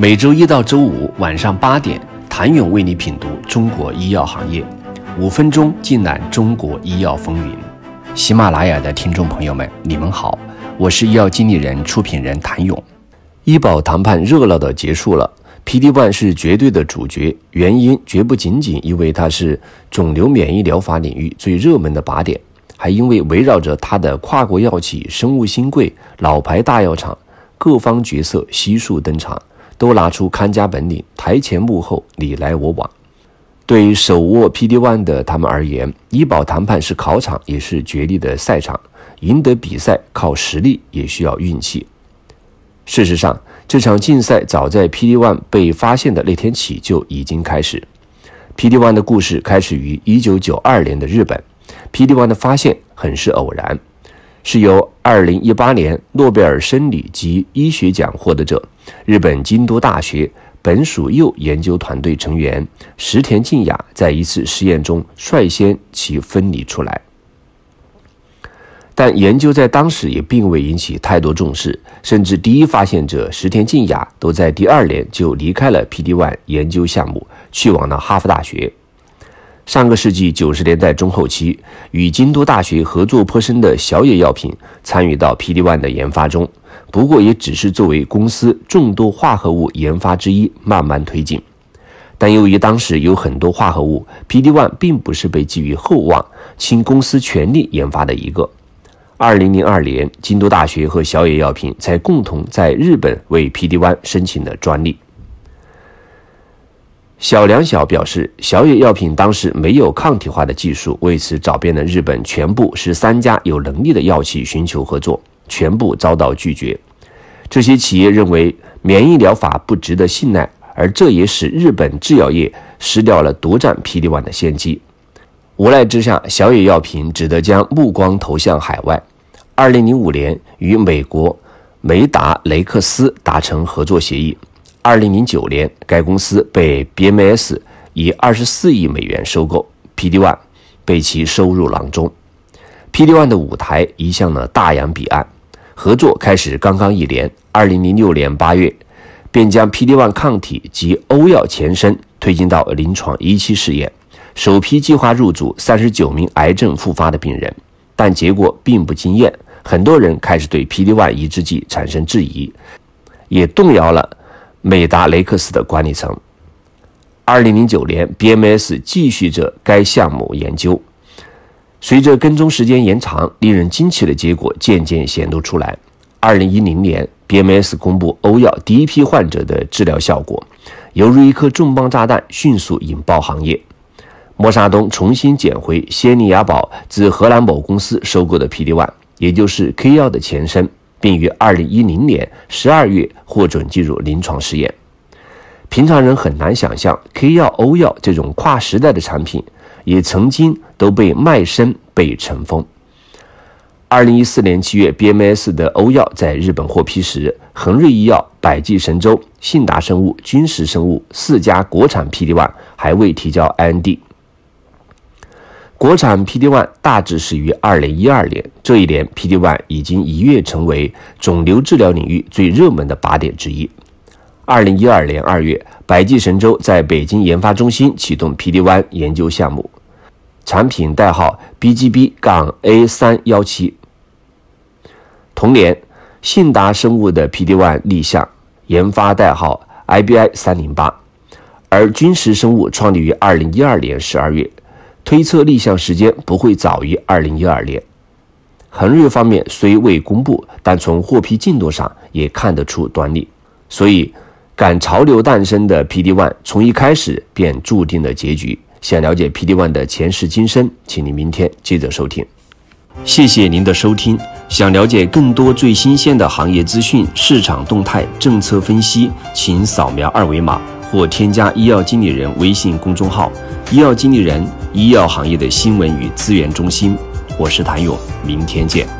每周一到周五晚上八点，谭勇为你品读中国医药行业，五分钟尽览中国医药风云。喜马拉雅的听众朋友们，你们好，我是医药经理人、出品人谭勇。医保谈判热闹的结束了，PD-1 是绝对的主角，原因绝不仅仅因为它是肿瘤免疫疗法领域最热门的靶点，还因为围绕着它的跨国药企、生物新贵、老牌大药厂，各方角色悉数登场。都拿出看家本领，台前幕后你来我往。对于手握 PD-1 的他们而言，医保谈判是考场，也是角力的赛场。赢得比赛靠实力，也需要运气。事实上，这场竞赛早在 PD-1 被发现的那天起就已经开始。PD-1 的故事开始于1992年的日本。PD-1 的发现很是偶然。是由2018年诺贝尔生理及医学奖获得者、日本京都大学本属铀研究团队成员石田静雅在一次实验中率先其分离出来。但研究在当时也并未引起太多重视，甚至第一发现者石田静雅都在第二年就离开了 PD-1 研究项目，去往了哈佛大学。上个世纪九十年代中后期，与京都大学合作颇深的小野药品参与到 PD-1 的研发中，不过也只是作为公司众多化合物研发之一慢慢推进。但由于当时有很多化合物，PD-1 并不是被寄予厚望、倾公司全力研发的一个。二零零二年，京都大学和小野药品才共同在日本为 PD-1 申请了专利。小梁晓表示，小野药品当时没有抗体化的技术，为此找遍了日本全部十三家有能力的药企寻求合作，全部遭到拒绝。这些企业认为免疫疗法不值得信赖，而这也使日本制药业失掉了独占 PD-1 的先机。无奈之下，小野药品只得将目光投向海外。二零零五年，与美国梅达雷克斯达成合作协议。二零零九年，该公司被 BMS 以二十四亿美元收购，PD One 被其收入囊中。PD One 的舞台移向了大洋彼岸，合作开始刚刚一年，二零零六年八月，便将 PD One 抗体及欧药前身推进到临床一期试验，首批计划入组三十九名癌症复发的病人，但结果并不惊艳，很多人开始对 PD One 抑制剂产生质疑，也动摇了。美达雷克斯的管理层。二零零九年，BMS 继续着该项目研究。随着跟踪时间延长，令人惊奇的结果渐渐显露出来。二零一零年，BMS 公布欧药第一批患者的治疗效果，犹如一颗重磅炸弹，迅速引爆行业。默沙东重新捡回仙尼雅宝自荷兰某公司收购的 PD-1，也就是 K 药的前身。并于二零一零年十二月获准进入临床试验。平常人很难想象，K 药、欧药这种跨时代的产品，也曾经都被卖身被尘封。二零一四年七月，BMS 的欧药在日本获批时，恒瑞医药、百济神州、信达生物、君实生物四家国产 PD-1 还未提交 IND。国产 PD-1 大致是于二零一二年，这一年 PD-1 已经一跃成为肿瘤治疗领域最热门的靶点之一。二零一二年二月，百济神州在北京研发中心启动 PD-1 研究项目，产品代号 BGB 杠 A 三幺七。同年，信达生物的 PD-1 立项，研发代号 IBI 三零八，而君实生物创立于二零一二年十二月。推测立项时间不会早于二零一二年。恒瑞方面虽未公布，但从获批进度上也看得出端倪。所以，赶潮流诞生的 PD One 从一开始便注定了结局。想了解 PD One 的前世今生，请您明天接着收听。谢谢您的收听。想了解更多最新鲜的行业资讯、市场动态、政策分析，请扫描二维码或添加医药经理人微信公众号“医药经理人”。医药行业的新闻与资源中心，我是谭勇，明天见。